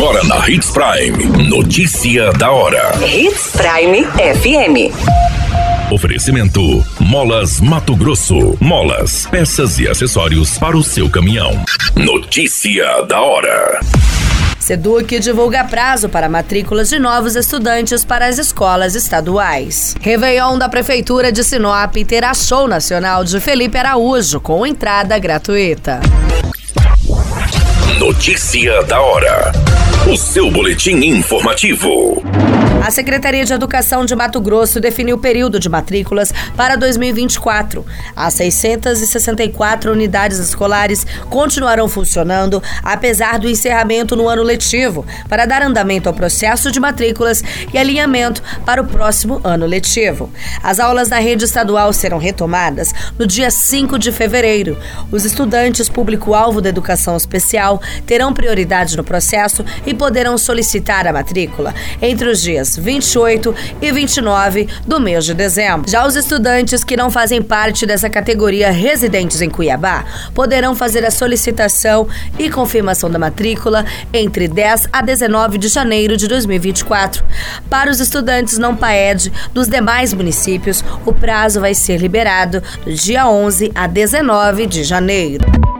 Agora na Hits Prime. Notícia da hora. Hits Prime FM. Oferecimento: Molas Mato Grosso. Molas, peças e acessórios para o seu caminhão. Notícia da hora. Seduc divulga prazo para matrículas de novos estudantes para as escolas estaduais. Réveillon da Prefeitura de Sinop terá show nacional de Felipe Araújo com entrada gratuita. Notícia da hora. O seu boletim informativo. A Secretaria de Educação de Mato Grosso definiu o período de matrículas para 2024. As 664 unidades escolares continuarão funcionando, apesar do encerramento no ano letivo, para dar andamento ao processo de matrículas e alinhamento para o próximo ano letivo. As aulas na rede estadual serão retomadas no dia 5 de fevereiro. Os estudantes público-alvo da educação especial terão prioridade no processo e poderão solicitar a matrícula entre os dias 28 e 29 do mês de dezembro. Já os estudantes que não fazem parte dessa categoria residentes em Cuiabá poderão fazer a solicitação e confirmação da matrícula entre 10 a 19 de janeiro de 2024. Para os estudantes não PAED dos demais municípios, o prazo vai ser liberado do dia 11 a 19 de janeiro.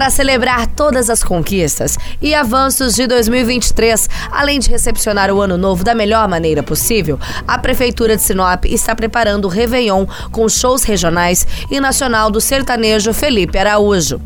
Para celebrar todas as conquistas e avanços de 2023, além de recepcionar o ano novo da melhor maneira possível, a Prefeitura de Sinop está preparando o Réveillon com shows regionais e nacional do sertanejo Felipe Araújo.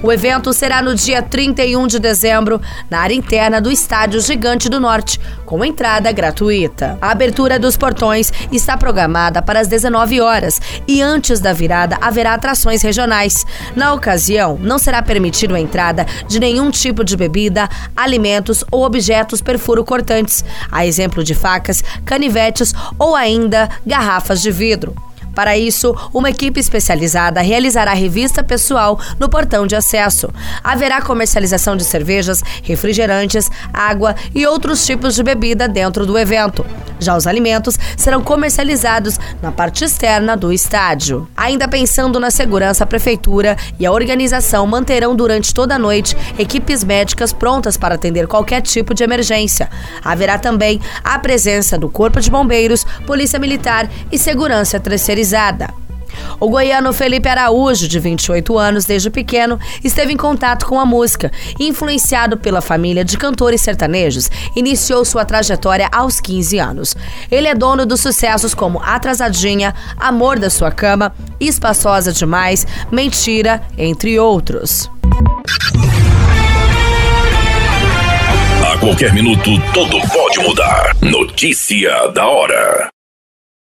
O evento será no dia 31 de dezembro, na área interna do Estádio Gigante do Norte, com entrada gratuita. A abertura dos portões está programada para as 19 horas e antes da virada haverá atrações regionais. Na ocasião, não será permitido a entrada de nenhum tipo de bebida, alimentos ou objetos perfuro cortantes, a exemplo de facas, canivetes ou ainda garrafas de vidro. Para isso, uma equipe especializada realizará revista pessoal no portão de acesso. Haverá comercialização de cervejas, refrigerantes, água e outros tipos de bebida dentro do evento. Já os alimentos serão comercializados na parte externa do estádio. Ainda pensando na segurança, a prefeitura e a organização manterão durante toda a noite equipes médicas prontas para atender qualquer tipo de emergência. Haverá também a presença do Corpo de Bombeiros, Polícia Militar e Segurança Terceirizada o goiano Felipe Araújo, de 28 anos, desde pequeno, esteve em contato com a música. Influenciado pela família de cantores sertanejos, iniciou sua trajetória aos 15 anos. Ele é dono dos sucessos como Atrasadinha, Amor da Sua Cama, Espaçosa Demais, Mentira, entre outros. A qualquer minuto, tudo pode mudar. Notícia da hora.